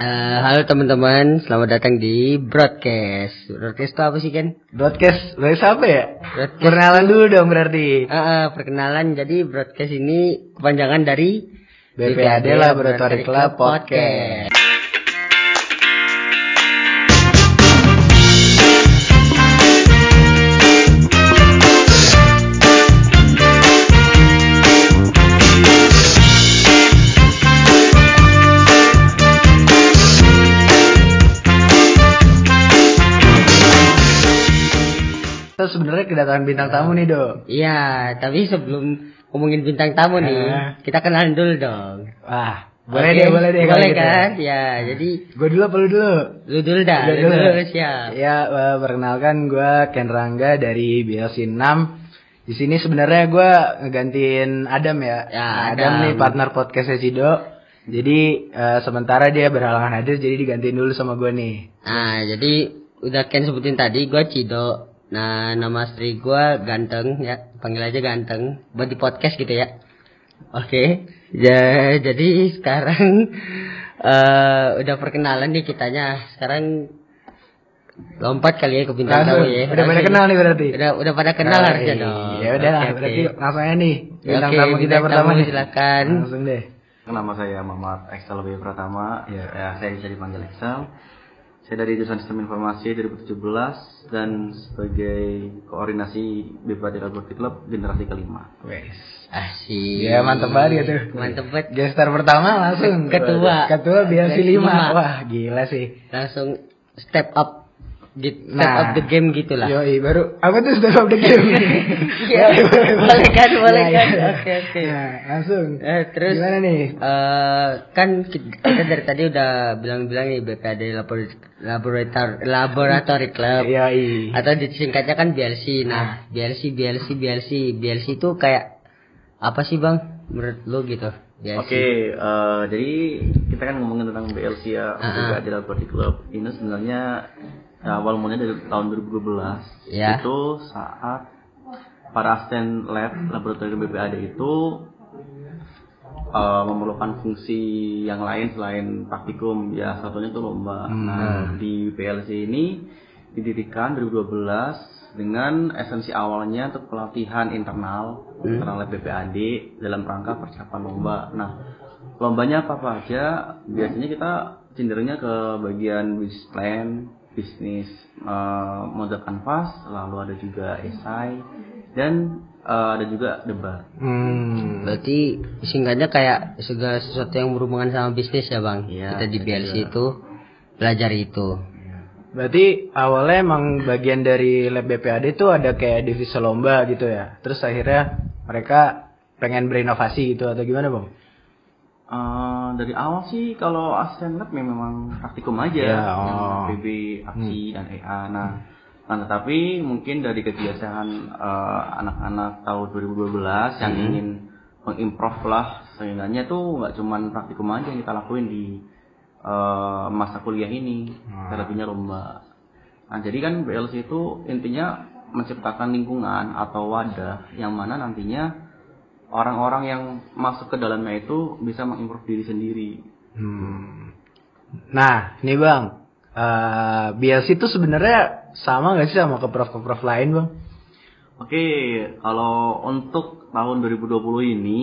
Eh, halo teman-teman, selamat datang di broadcast. Broadcast itu apa sih kan? Broadcast, broadcast apa ya? Broadcast Perkenalan dulu dong berarti. Eh, eh, perkenalan. Jadi broadcast ini kepanjangan dari BPAD Laboratory Club Podcast. Kita sebenarnya kedatangan bintang tamu nih, Do. Iya, tapi sebelum ngomongin bintang tamu nih, Eh. kita kenalin dulu dong. Wah, boleh Oke, deh, boleh deh. Boleh gitu. kan? Ya, jadi Gue dulu apa lu dulu? lu dulu dah, lu dulu. dulu siap. Ya, perkenalkan gue Ken Rangga dari BLC 6. Di sini sebenarnya gue ngegantiin Adam ya. Ya, Adam. Adam. nih partner podcastnya Cido. Jadi eh, sementara dia berhalangan hadir, jadi digantiin dulu sama gue nih. Nah, jadi udah Ken sebutin tadi, gua Cido. Nah, nama istri gua Ganteng ya, panggil aja Ganteng. Buat di podcast gitu ya. Oke. Ya, jadi sekarang eh udah perkenalan nih kitanya. Sekarang lompat kali ya ke bintang tamu ya. udah pada kenal nih berarti. Udah udah pada kenal Oh, harusnya iya. dong. Ya udah lah, Oke, berarti aja nih. Bintang Oke, tamu kita bintang pertama tamu, nih. silakan. Langsung deh. Nama saya Muhammad Excel W Pratama. Iya. Ya, saya bisa dipanggil Excel. Saya dari jurusan Sistem Informasi 2017 dan sebagai koordinasi BPAD Laboratory Club generasi kelima. Wes. Asik. Ya mantep banget ya tuh. Mantep banget. Gestar pertama langsung Ketua. Ketua 5. lima. Wah, gila sih. Langsung step up gitu, step Nah. up the game gitulah. Yoi, baru apa tuh step up the game? Iya, boleh kan, boleh kan. Oke, oke. Nah, langsung. Eh, terus Gimana nih? eh, kan ki- kita dari tadi udah bilang-bilang nih BPAD Labor- Laborator Laboratory Club Yoi. atau disingkatnya kan BLC. Nah, BLC BLC BLC BLC itu kayak apa sih bang menurut lu gitu? BLC. Oke, eh, jadi kita kan ngomongin tentang BLC ya, Ah, BPAD Laboratory Club. Ini sebenarnya ya, awal mulanya dari tahun 2012. Ya. Itu saat para asisten lab laboratorium BPAD itu eh, memerlukan fungsi yang lain selain praktikum ya satunya itu lomba. Nah di PLC ini didirikan 2012 dengan esensi awalnya untuk pelatihan internal internal lab BPAD dalam rangka persiapan lomba. Nah lombanya apa, apa aja? Biasanya kita cenderungnya ke bagian business plan, bisnis eh, model canvas, lalu ada juga esai dan eh, ada juga debat. Hmm. Berarti singkatnya kayak segala sesuatu yang berhubungan sama bisnis ya bang. Iya, kita di BLC juga. itu belajar itu. Berarti awalnya emang bagian dari lab BPAD itu ada kayak divisi lomba gitu ya. Terus akhirnya mereka pengen berinovasi gitu atau gimana, Bang? Eh, dari awal sih kalau asisten lab ya memang praktikum aja, yang oh. PB, APSI dan EA. Nah, nah, tetapi mungkin dari kebiasaan eh, anak-anak tahun 2012 yang ingin mengimprove lah, sehingga tuh nggak cuman praktikum aja yang kita lakuin di eh, masa kuliah ini, terlebihnya lomba. Nah, jadi kan BLC itu intinya menciptakan lingkungan atau wadah yang mana nantinya orang-orang yang masuk ke dalamnya itu bisa mengimprove diri sendiri. Hmm. Nah, nih Bang, eh BLC itu sebenarnya sama nggak sih sama ke prof-prof lain, Bang? Oke, kalau untuk tahun 2020 ini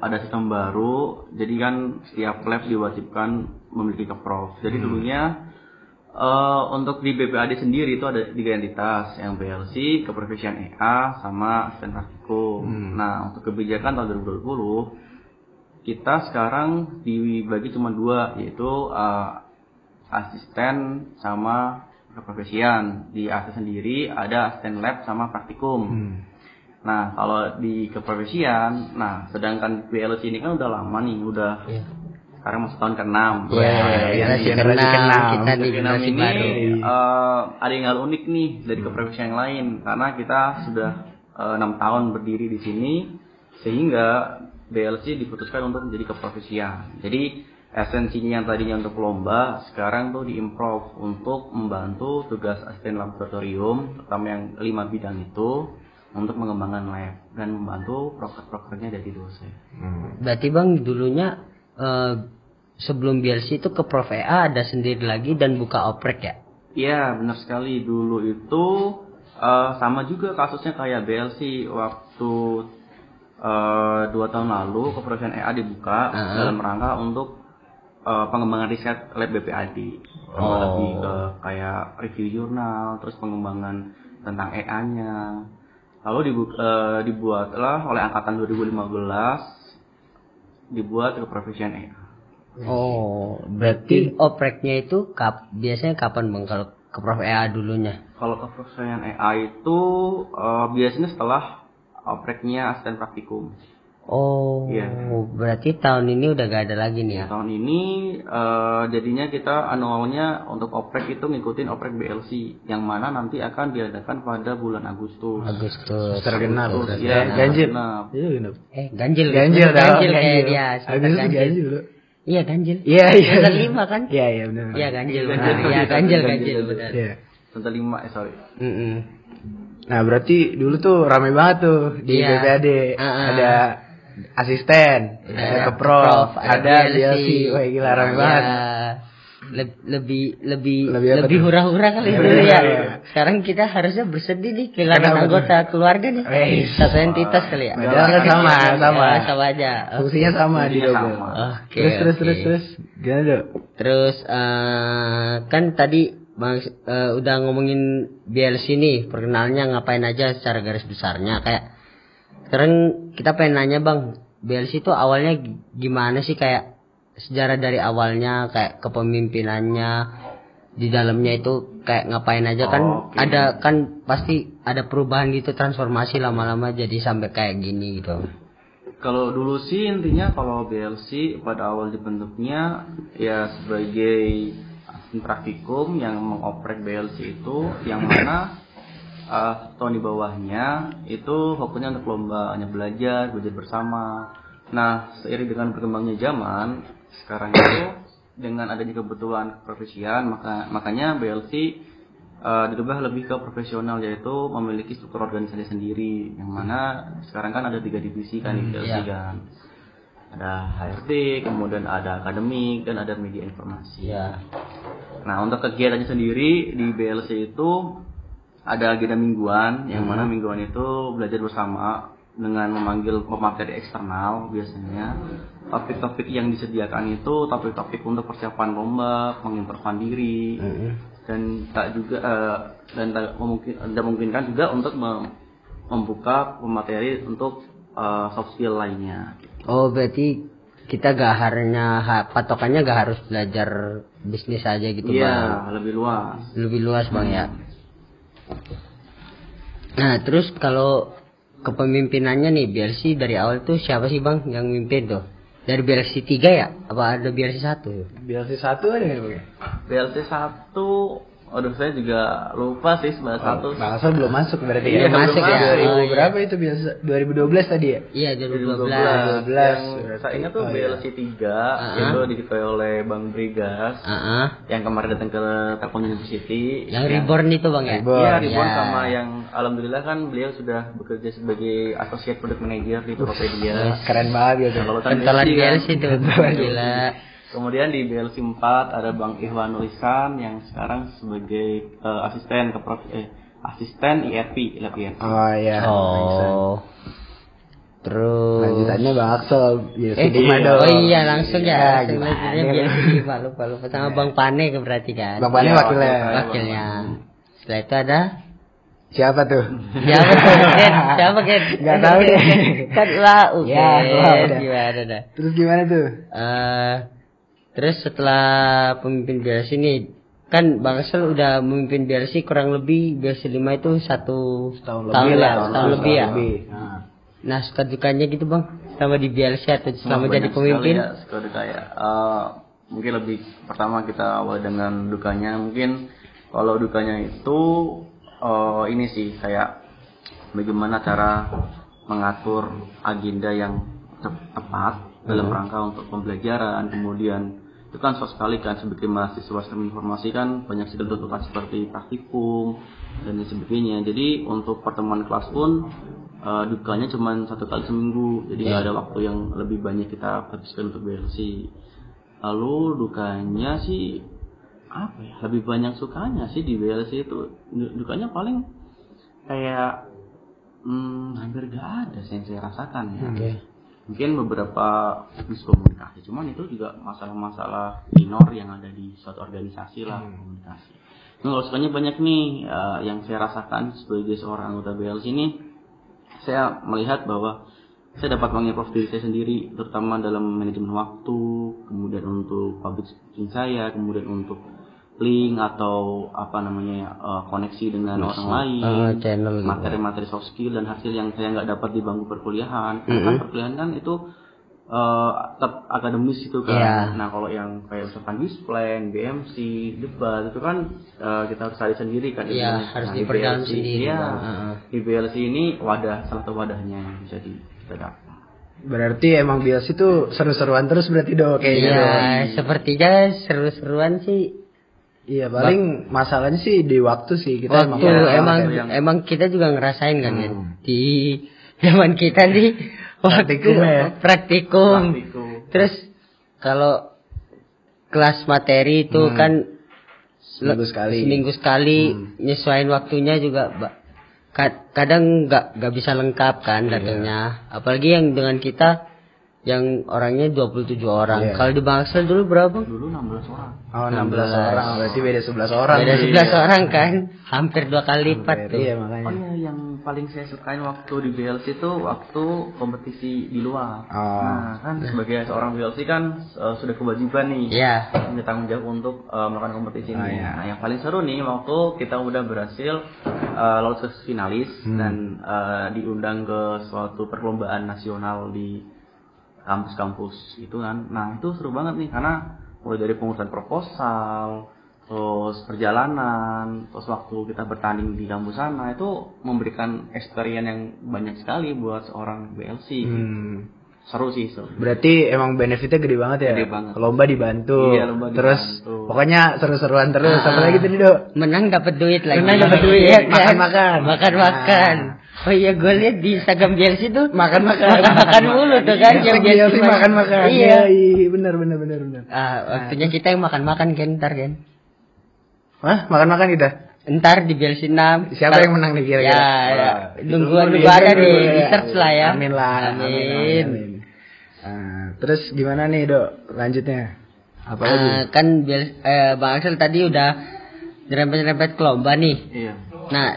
ada sistem baru, jadi kan setiap lab diwajibkan memiliki keprof. Jadi dulunya eh, untuk di BPAD sendiri itu ada tiga entitas, yang BLC, keprofesian EA, sama asisten praktikum. Nah, untuk kebijakan tahun 2020 kita sekarang dibagi cuma dua, yaitu eh, asisten sama keprofesian. Di asisten sendiri ada asisten lab sama praktikum. Nah, kalau di keprofesian, nah sedangkan PLC ini kan udah lama nih, udah Iya. Sekarang masuk tahun ke-6. Ya, iya, generasi generasi keenam keenam. kita di generasi ini baru. eh, ada yang hal unik nih dari keprofesian yang lain karena kita sudah eh, enam tahun berdiri di sini sehingga BLC diputuskan untuk menjadi keprofesian. Jadi esensinya yang tadinya untuk lomba sekarang tuh diimprove untuk membantu tugas asisten laboratorium terutama yang lima bidang itu untuk mengembangkan lab dan membantu proker-prokernya dari dosen. Berarti bang dulunya eh, sebelum BLC itu ke Prof EA ada sendiri lagi dan buka oprek ya. Iya benar sekali dulu itu eh, sama juga kasusnya kayak BLC waktu eh, dua tahun lalu keprofesian EA dibuka Uh-huh. dalam rangka untuk eh, pengembangan riset lab BPAD Oh. lebih ke kayak review jurnal terus pengembangan tentang EA-nya lalu dibu- eh, dibuatlah oleh angkatan 2015 dibuat keprofesian EA Oh, berarti opreknya itu kap biasanya kapan bang kalau ke Prof EA dulunya? Kalau keprofesian EA itu eh, biasanya setelah opreknya asisten praktikum. Oh, Iya. berarti tahun ini udah gak ada lagi nih ya? Tahun ini eh, jadinya kita anualnya untuk oprek itu ngikutin oprek BLC yang mana nanti akan diadakan pada bulan Agustus. Agustus. Tergenap. Agustus, ya, Eh, ganjil. Iya, genap. Eh, ganjil. Ganjil, ganjil, ganjil, kayak dia. semester Agustus ganjil. ganjil. Iya, ganjil. Iya, iya. Semester lima kan? Iya, iya benar. Iya, ganjil. Ganjil, benar. Iya, ganjil, ganjil, ganjil, ganjil, ganjil. benar. Iya. Semester lima, eh sorry. Mm-mm. Nah, berarti dulu tuh rame banget tuh di Iya. BPAD. Ah-ah. Ada asisten, ada Ada keprof, prof, ada DLC. Wah, gila rame Iya. banget. Leb- lebih lebih Lebih lebih, hura-hura kali Iya, dulu iya, ya. iya. Sekarang kita harusnya bersedih nih kehilangan Kenapa anggota keluarga nih. Wih. Satu entitas kali ya. Padahal kan sama, sama. Ya, sama aja. Fungsinya sama di double. sama. Oke, terus, terus, oke. terus, terus. Gimana, Dok? Terus eh, kan tadi Bang eh, udah ngomongin BLC nih, perkenalnya ngapain aja secara garis besarnya kayak sekarang kita pengen nanya Bang, BLC itu awalnya gi- gimana sih kayak sejarah dari awalnya kayak kepemimpinannya di dalamnya itu kayak ngapain aja kan Oke. ada kan pasti ada perubahan gitu transformasi lama-lama jadi sampai kayak gini gitu. Kalau dulu sih intinya kalau BLC pada awal dibentuknya ya sebagai praktikum yang mengoprek BLC itu yang mana eh, tahun di bawahnya itu fokusnya untuk lomba hanya belajar, belajar bersama. Nah, seiring dengan berkembangnya zaman, sekarang itu dengan adanya kebutuhan profesian, maka makanya BLC eh, dirubah lebih ke profesional yaitu memiliki struktur organisasi sendiri yang mana sekarang kan ada tiga divisi kan di BLC iya. kan ada HRD kemudian ada akademik dan ada media informasi Ya. nah untuk kegiatannya sendiri di BLC itu ada agenda mingguan yang mana mingguan itu belajar bersama dengan memanggil pemateri eksternal biasanya topik-topik yang disediakan itu topik-topik untuk persiapan lomba mengintervan diri dan tak juga eh, dan tak memungkin dan memungkinkan juga untuk mem- membuka pemateri untuk eh, soft skill lainnya. Oh berarti kita gak hanya ha- patokannya gak harus belajar bisnis aja gitu bang. Iya, lebih luas. Lebih luas bang ya. Nah terus kalau kepemimpinannya nih BLC dari awal tuh siapa sih bang yang mimpin tuh? Dari BLC 3 ya? Apa ada BLC 1? BLC satu ada nggak, Bang? BLC 1 Aduh saya juga lupa sih sebelas satu. Bangsa belum masuk berarti Iya, ya. masuk ya. Dari Oh, iya. berapa itu biasa? 2012 tadi ya? Iya 2012. 2012 yang saya ingat tuh Oh, iya. BLC 3 itu diketuai oleh Bang Brigas ah. yang kemarin datang ke Telkom University Yang reborn itu bang ya? Reborn. Iya, Ribon Iya. sama yang alhamdulillah kan beliau sudah bekerja sebagai associate product manager di Tokopedia. Keren banget gitu. Kalau kan Pentolan BLC tuh. Gila. Kemudian di BLC 4 ada Bang Ihwan Nulisan yang sekarang sebagai eh, asisten ke prof eh asisten IRP, lab IRP. Oh iya. Oh. Terus. Lanjutannya Bang Axel. Ya, Eh, Mado. oh iya langsung ya, langsung gimana? lanjutnya biar lupa lupa lupa sama Bang Pane berarti kan. Bang Pane Iya, wakilnya. wakil. wakilnya. Setelah itu ada Siapa tuh? siapa tuh? Ken? Siapa Ken? Nggak tahu deh. Kan lah, oke. Ya, wah, udah. Gimana dah? Terus gimana tuh? Eh, terus setelah pemimpin BLC ini kan Bang Sel udah memimpin BLC kurang lebih BLC 5 itu satu Setahun tahun lebih ya, lah, setahun lebih ya. lebih. Nah. Nah, suka dukanya gitu Bang, selama di BLC atau selama jadi pemimpin? sekali ya, suka duka ya. Eh, mungkin lebih pertama kita awal dengan dukanya mungkin kalau dukanya itu eh, ini sih kayak bagaimana cara mengatur agenda yang tep- tepat dalam rangka untuk pembelajaran kemudian itu kan susah sekali kan sebagai mahasiswa sistem informasi kan banyak sekali tuntutan seperti praktikum dan sebagainya. Jadi untuk pertemuan kelas pun eh, dukanya cuma satu kali seminggu. Jadi nggak ada waktu yang lebih banyak kita habiskan untuk BLC lalu dukanya sih apa ya lebih banyak sukanya sih di BLC itu. Du- dukanya paling kayak hmm, hampir gak ada sih yang saya rasakan ya. Oke. Mungkin beberapa miskomunikasi cuman itu juga masalah-masalah minor yang ada di suatu organisasi lah komunikasi. Nah, kalau sukanya banyak nih eh, yang saya rasakan sebagai seorang anggota BLC ini saya melihat bahwa saya dapat mengimprove diri saya sendiri terutama dalam manajemen waktu kemudian untuk public speaking saya kemudian untuk link atau apa namanya eh, koneksi dengan orang lain Eh, channel gitu. materi-materi soft skill dan hasil yang saya nggak dapat di bangku perkuliahan karena kan perkuliahan kan itu eh, tetap akademis itu kan Iya. nah kalau yang kayak misalkan displan BMC debat itu kan eh, kita harus cari sendiri kan Iya, ilmunya. harus Nah, di diperdalam BLC, sendiri, iya. Heeh. di BLC ini wadah salah satu wadahnya yang bisa di kita dapat Berarti emang bias itu seru-seruan terus berarti dong kayaknya. Iya, dong. sepertiga seru-seruan sih. Iya, paling masalahnya sih di waktu sih kita Waktu emang emang yang- emang kita juga ngerasain kan Hmm. kan di zaman kita nih waktu Praktikum ya? praktikum. Praktikum. Terus kalau kelas materi itu Hmm. kan Seminggu sekali. Hmm. seminggu sekali nyesuaiin waktunya juga kadang nggak nggak bisa lengkap kan Iya. datangnya apalagi yang dengan kita yang orangnya 27 orang Iya. kalau di Bangsal dulu berapa dulu 16 orang Oh, 16 orang, berarti beda 11 orang. beda Iya. 11 orang kan hampir dua kali lipat tuh Iya, Oh makanya. iya, yang paling saya sukain waktu di BLC itu waktu kompetisi di luar. Oh. Nah, kan sebagai seorang BLC kan eh, sudah kewajiban nih. Iya. Punya tanggung jawab untuk eh, melakukan kompetisi Oh, ini. iya. Nah, yang paling seru nih waktu kita udah berhasil eh, lolos ke finalis Hmm. dan eh, diundang ke suatu perlombaan nasional di kampus-kampus itu kan. Nah, itu seru banget nih karena mulai dari pengurusan proposal, terus perjalanan, terus waktu kita bertanding di kampus sana itu memberikan experience yang banyak sekali buat seorang BLC. Hmm. Seru sih, seru. Berarti emang benefitnya gede banget ya. Gede banget. Lomba dibantu. Iya, lomba Terus dibantu. pokoknya seru-seruan terus. Ah. Apa lagi tadi, Dok? menang dapat duit lagi Menang dapat duit. Iya kan? Makan-makan. makan-makan oh iya gue lihat di Instagram BLC tuh Makan-makan. makan mulu tuh kan Yang Yang biasa makan-makan. iya iya, benar benar benar benar. ah waktunya kita yang makan-makan kan ntar kan Hah? Makan-makan kita? ntar di BLC 6 Siapa yang menang nih kira-kira? ya, ya. nunggu nunggu di- ada di, dulu di search lah ya Amin lah. amin, Nah, terus gimana nih, Dok? Lanjutnya. Apa lagi? Ah, kan eh, Bang Axel tadi udah nyerempet-nyerempet ke lomba nih Iya. Nah,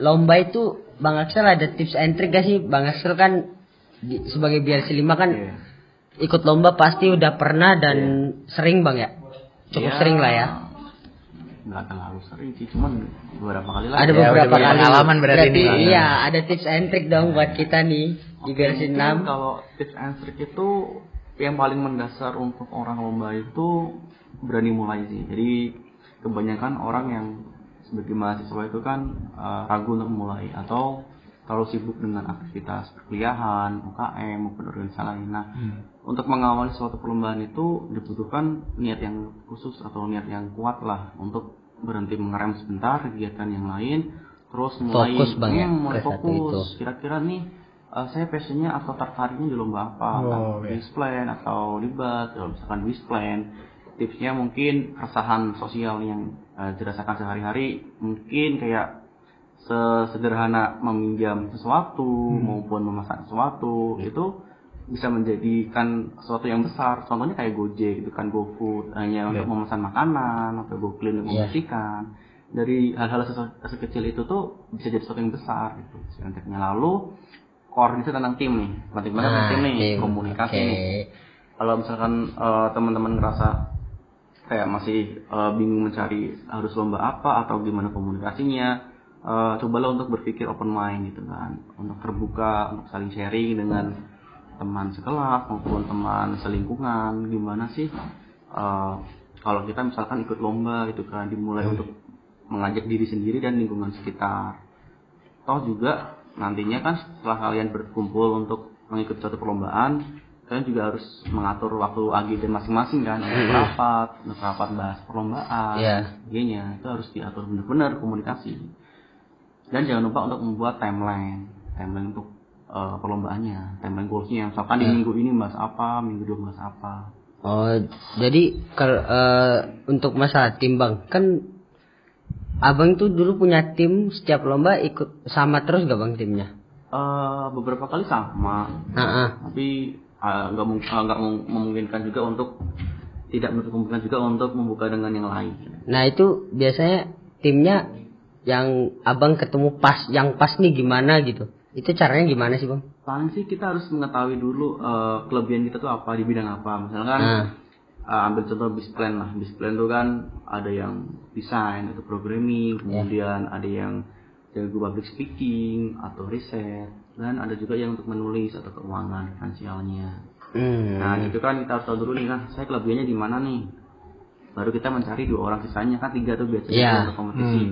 lomba itu Bang Axel ada tips and trick gak sih? Bang Axel kan di- sebagai BLC 5 kan Iya. ikut lomba pasti udah pernah dan sering Bang ya? Cukup Iya. sering lah ya. Nggak terlalu sering sih, cuman beberapa kali lah. Ada Ya, beberapa kali. pengalaman berarti nih. Iya, ada tips and trick dong buat kita nih di BLC Mungkin 6. Kalau tips and trick itu yang paling mendasar untuk orang lomba itu berani mulai sih. Jadi kebanyakan orang yang sebagai mahasiswa itu kan eh, ragu untuk mulai atau terlalu sibuk dengan aktivitas perkuliahan, UKM maupun organisasi lain. Nah, untuk mengawali suatu perlombaan itu dibutuhkan niat yang khusus atau niat yang kuat lah untuk berhenti mengerem sebentar kegiatan yang lain, terus mulai Fokus, Hmm, mulai ke satu fokus. itu. Kira-kira nih eh, saya passionnya atau tertariknya di lomba apa? Oh, Entah oke. Displan atau debat, kalau misalkan displan. Tipsnya mungkin keresahan sosial yang eh, dirasakan sehari-hari, mungkin kayak sesederhana meminjam sesuatu maupun memesan sesuatu itu bisa menjadikan sesuatu yang besar. Contohnya kayak Gojek gitu kan GoFood hanya untuk memesan makanan atau GoClean untuk Iya. membersihkan. Dari hal-hal se- sekecil itu tuh bisa jadi sesuatu yang besar gitu. Selanjutnya lalu koordinasi tentang tim nih. Penting banget Nah, tim nih, tim. komunikasi Oke. nih. Kalau misalkan eh, teman-teman ngerasa kayak masih eh, bingung mencari harus lomba apa atau gimana komunikasinya, eh, cobalah untuk berpikir open mind gitu kan, untuk terbuka, untuk saling sharing dengan teman sekelas maupun teman selingkungan, gimana sih eh, kalau kita misalkan ikut lomba gitu kan, dimulai untuk mengajak diri sendiri dan lingkungan sekitar. Toh juga nantinya kan setelah kalian berkumpul untuk mengikuti suatu perlombaan, kalian juga harus mengatur waktu agenda masing-masing kan, untuk rapat, rapat bahas perlombaan, Iya. sebagainya. Itu harus diatur benar-benar komunikasi. Dan jangan lupa untuk membuat timeline, timeline untuk eh, perlombaannya, timeline goalsnya. Misalkan di minggu ini bahas apa, minggu dua bahas apa. Oh, jadi kalau eh, untuk masalah tim bang, kan abang tuh dulu punya tim setiap lomba ikut sama terus gak bang timnya? Eh, beberapa kali sama, Heeh. tapi nggak eh, nggak mem- memungkinkan juga untuk tidak menutup kemungkinan juga untuk membuka dengan yang lain. Nah itu biasanya timnya yang abang ketemu pas, yang pas nih gimana gitu? Itu caranya gimana sih bang? Paling sih kita harus mengetahui dulu eh, kelebihan kita tuh apa di bidang apa. Misalkan Nah. eh, ambil contoh bisplan lah. Bisplan tuh kan ada yang desain atau programming, kemudian ada yang jago public speaking atau riset, dan ada juga yang untuk menulis atau keuangan finansialnya. Hmm. Nah itu kan kita harus tahu dulu nih kan, saya kelebihannya di mana nih. Baru kita mencari dua orang sisanya kan tiga tuh biasanya Iya. untuk kompetisi.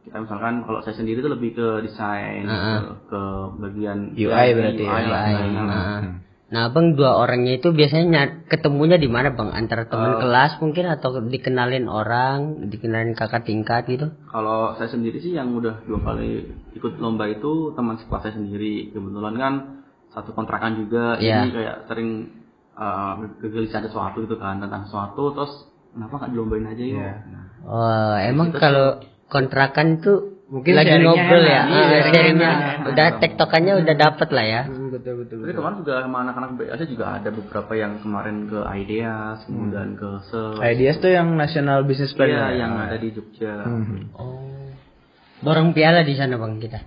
Kita misalkan kalau saya sendiri tuh lebih ke desain, Heeh. ke, ke bagian UI berarti ya, UI, lah, UI. desainnya lah. Nah, nah abang dua orangnya itu biasanya ny- ketemunya di mana bang? Antara teman kelas mungkin atau dikenalin orang, dikenalin kakak tingkat gitu? Kalau saya sendiri sih yang udah dua kali ikut lomba itu teman sekelas saya sendiri. Kebetulan kan satu kontrakan juga, Iya. jadi kayak sering uh, kegelisahan sesuatu gitu kan tentang sesuatu, terus kenapa nggak dilombain aja yuk? Iya. Nah, Wah, emang kalau kontrakan tuh Mungkin lagi ngobrol ya, Iya, Ah, sharingnya enak. udah tektokannya udah dapet lah ya. Hmm, betul betul. Tapi kemarin juga sama anak-anak BAS juga ada beberapa yang kemarin ke Ideas, kemudian ke Se. Ideas tuh yang National Business Plan Iya, ya? yang ada di Jogja. Hmm. Oh, borong piala di sana bang kita.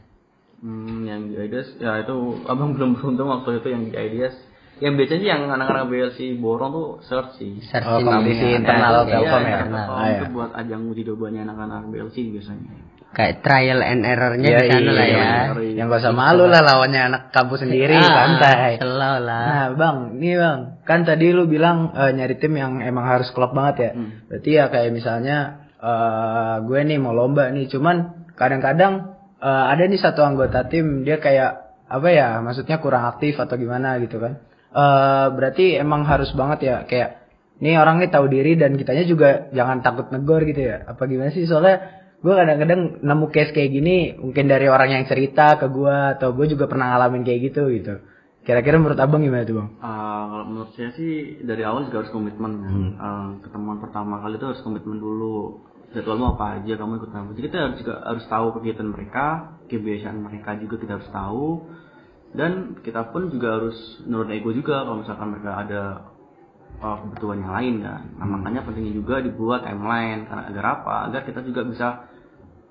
Hmm, yang di Ideas, ya itu abang belum beruntung waktu itu yang di Ideas. Yang biasanya sih yang anak-anak BLC borong tuh search sih. Searching Oh, kompetisi ya. internal Iya, Telkom iya, ya? internal. Ah, itu ya. buat ajang uji cobanya anak-anak BLC biasanya. Kayak trial and errornya Iya, di sana lah iya, ya. iya. Yang gak usah malu lah lawannya anak kampus sendiri, Ah, santai. Selalu lah. Nah bang, nih bang, kan tadi lu bilang eh, nyari tim yang emang harus klop banget ya. Hmm. Berarti ya kayak misalnya eh gue nih mau lomba nih, cuman kadang-kadang eh, ada nih satu anggota tim dia kayak apa ya, maksudnya kurang aktif atau gimana gitu kan. Eh berarti emang harus banget ya kayak nih orang nih tahu diri dan kitanya juga jangan takut negor gitu ya. Apa gimana sih soalnya gue kadang-kadang nemu case kayak gini mungkin dari orang yang cerita ke gue atau gue juga pernah ngalamin kayak gitu gitu. Kira-kira menurut abang gimana tuh bang? Ah, kalau menurut saya sih dari awal juga harus komitmen kan. Ah, ketemuan pertama kali itu harus komitmen dulu. Jadwalmu apa aja kamu ikut apa. Jadi kita harus juga harus tahu kegiatan mereka, kebiasaan mereka juga kita harus tahu. Dan kita pun juga harus nurut ego juga kalau misalkan mereka ada uh, kebutuhan yang lain kan. Nah, makanya pentingnya juga dibuat timeline karena agar apa? Agar kita juga bisa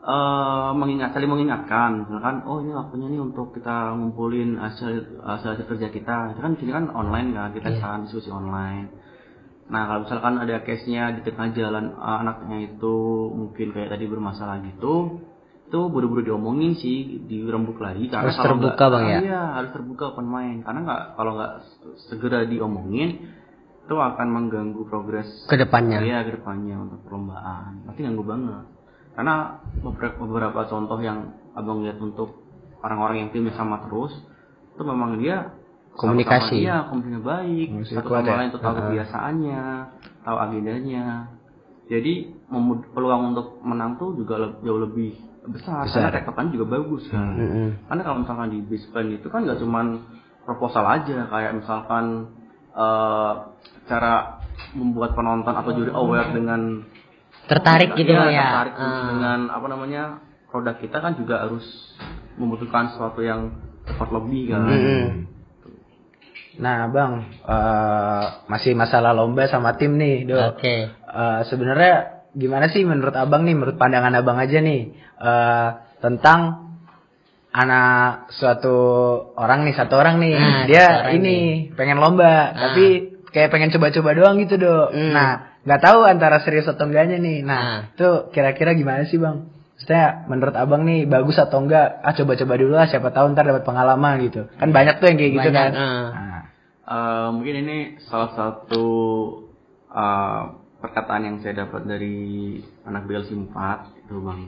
eh mengingat saling mengingatkan misalkan oh ini waktunya nih untuk kita ngumpulin hasil hasil, hasil kerja kita itu kan sini kan online kan kita kan diskusi online nah kalau misalkan ada case nya di tengah jalan eh, anaknya itu mungkin kayak tadi bermasalah gitu itu buru-buru diomongin sih dirembuk lagi karena Harus kalau terbuka, nggak- Bang, ya? iya harus terbuka open mind karena nggak kalau nggak segera diomongin itu akan mengganggu progres Ke depannya. Iya ke depannya untuk perlombaan. Pasti ganggu banget. Karena beberapa, beberapa contoh yang abang lihat untuk orang-orang yang timnya sama terus, itu memang dia Komunikasi. Iya, komunikasinya baik. Komunikasi Satu sama ya? lain itu tahu kebiasaannya, tahu agendanya. Jadi peluang untuk menang tuh juga le- jauh lebih besar, Besar. karena tektokan juga bagus kan. Mm-mm. Karena kalau misalkan di Bispan itu kan nggak cuman proposal aja, kayak misalkan eh, cara membuat penonton atau juri aware dengan Tertarik gitu Iya, bang ya. tertarik Ah. dengan apa namanya produk kita kan juga harus membutuhkan sesuatu yang cepat lebih kan. Mm-mm. Nah bang, eh, masih masalah lomba sama tim nih, do. Oke. Eh, Sebenarnya gimana sih menurut abang nih, menurut pandangan abang aja nih eh, tentang anak suatu orang nih, satu orang nih, Nah, dia orang ini pengen lomba, tapi kayak pengen coba-coba doang gitu do. Hmm. Nah, nggak tahu antara serius atau enggaknya nih. Nah, Nah. itu kira-kira gimana sih bang? Maksudnya menurut abang nih bagus atau enggak? Ah coba-coba dulu lah, siapa tahu ntar dapat pengalaman gitu. Kan banyak tuh yang kayak gitu Banyak, kan. ah. Nah, Eh, mungkin ini salah satu eh, perkataan yang saya dapat dari anak BLC 4 itu bang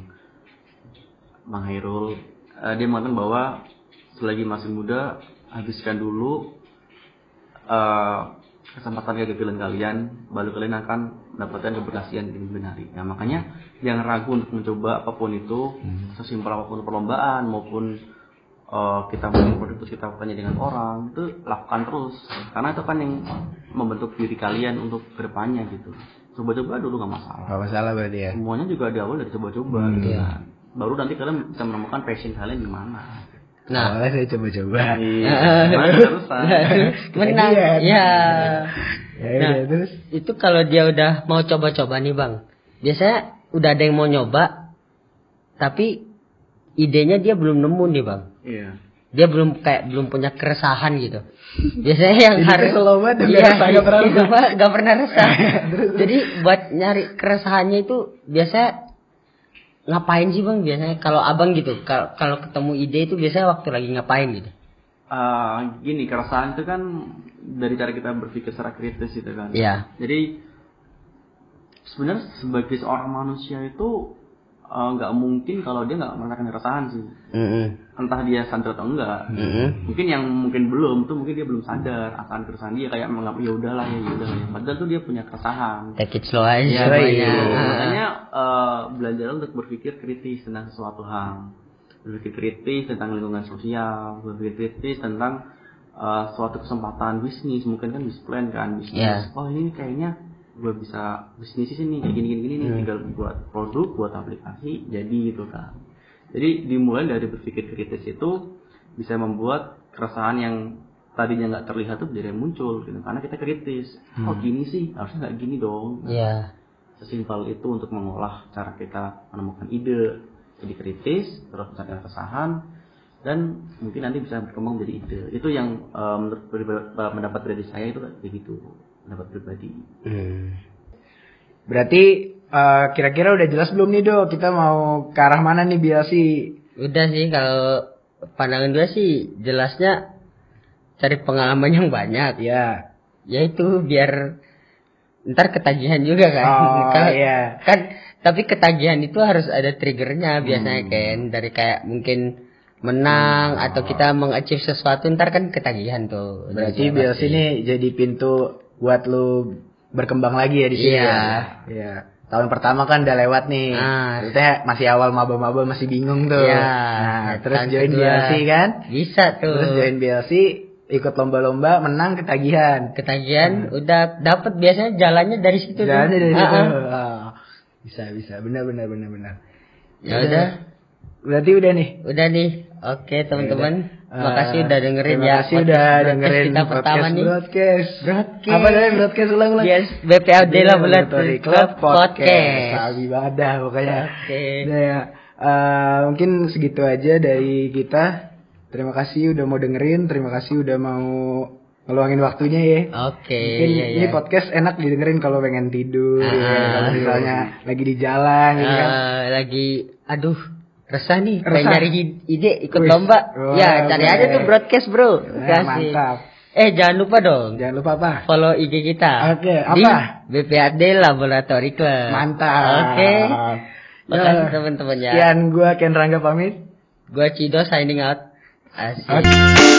Bang Hairul. Eh, dia mengatakan bahwa selagi masih muda habiskan dulu eh, kesempatan kegagalan kalian, baru kalian akan mendapatkan keberhasilan di kemudian hari. Nah, makanya jangan ragu untuk mencoba apa pun itu, sesimpel apa pun perlombaan maupun eh, kita bikin produk terus kita tanya dengan orang itu lakukan terus. Karena itu kan yang membentuk diri kalian untuk ke depannya gitu. Coba-coba dulu nggak masalah. Gak masalah berarti ya. semuanya juga di awal dari coba-coba gitu. Kan. baru nanti kalian bisa menemukan passion kalian di mana Nah, Awalnya saya coba-coba. Iya, menang. Kejadian. Ya. Ya Nah, terus. itu kalau dia udah mau coba-coba nih bang, biasanya udah ada yang mau nyoba, tapi idenya dia belum nemu nih bang. iya Dia belum kayak belum punya keresahan gitu. Biasanya yang Jadi harus kesel banget, iya, nggak pernah resah. Pak, nggak pernah resah. Jadi buat nyari keresahannya itu biasanya ngapain sih bang biasanya kalau abang gitu kalau kalau ketemu ide itu biasanya waktu lagi ngapain gitu Eh, gini keresahan itu kan dari cara kita berpikir secara kritis gitu kan Iya. jadi sebenarnya sebagai seorang manusia itu eh, nggak mungkin kalau dia nggak merasakan keresahan sih Mm-mm. Entah dia sadar atau enggak. Mm-mm. mungkin yang mungkin belum tuh mungkin dia belum sadar akan keresahan dia kayak menganggap ya udahlah ya udahlah. Ya padahal tuh dia punya keresahan. Take it slow aja Ya, iya. Ah. makanya. Eh, belajar untuk berpikir kritis tentang sesuatu hal. Berpikir kritis tentang lingkungan sosial berpikir kritis tentang eh, suatu kesempatan bisnis. Mungkin kan bisnis plan kan bisnis. Iya. oh ini kayaknya gue bisa bisnis sini kayak gini gini gini. Nih tinggal buat produk buat aplikasi jadi gitu kan jadi dimulai dari berpikir kritis itu bisa membuat keresahan yang tadinya nggak terlihat tuh jadi muncul gitu. Karena kita kritis. Oh gini sih harusnya nggak gini dong. Iya. sesimpel itu untuk mengolah cara kita menemukan ide. Jadi kritis terus mencari keresahan dan mungkin nanti bisa berkembang menjadi ide. Itu yang eh, menurut pribadi- pendapat pribadi saya itu kayak gitu pendapat pribadi. Hmm. Berarti eh, kira-kira udah jelas belum nih dok? Kita mau ke arah mana nih biasi? Udah sih kalau pandangan gue sih jelasnya cari pengalaman yang banyak. Ya. Ya itu biar ntar ketagihan juga kan. Oh, Kalau- iya. Kan tapi ketagihan itu harus ada triggernya biasanya kan dari kayak mungkin menang atau kita mengachieve sesuatu ntar kan ketagihan tuh. Berarti pasti. nih jadi pintu buat lu berkembang lagi ya di sini Iya. ya. Iya. Tahun pertama kan udah lewat nih. Ah. Maksudnya masih awal maba-maba masih bingung tuh. Iya. Nah, terus join kedua. BLC kan? Bisa tuh. Terus join BLC, ikut lomba-lomba, menang ketagihan. ketagihan udah dapat biasanya jalannya dari situ tuh. Jalannya dari Ah, situ. ah. Ah. Bisa, bisa. Benar, benar, benar, benar. Ya udah, Berarti udah nih. udah nih. Oke teman-teman, Eh, makasih udah dengerin terima ya. kasih podcast- udah dengerin kita pertama nih. Broadcast. Broadcast. Apa namanya broadcast ulang ulang? Yes, BPLD Laboratory Club Podcast. Sabi banget dah pokoknya. Oke. Nah, ya. Eh, mungkin segitu aja dari kita. Terima kasih udah mau dengerin, terima kasih udah mau ngeluangin waktunya ya. Oke. Mungkin iya, ini iya. podcast enak didengerin kalau pengen tidur, ya. Ah. kalau misalnya lagi di jalan, gitu kan. Eh, lagi, aduh, resah nih. Pengen Resah. nyari ide ikut Wih. lomba. Wah, ya cari aja boleh. tuh broadcast bro. Nah, Kasih. mantap. Eh jangan lupa dong. Jangan lupa apa? Follow IG kita. Oke, Di apa? BPAD Laboratory Club. Mantap. Oke. Makasih Ya. teman-teman ya. Sekian gua Ken Rangga pamit. Gua Cido signing out. Asik. Oke.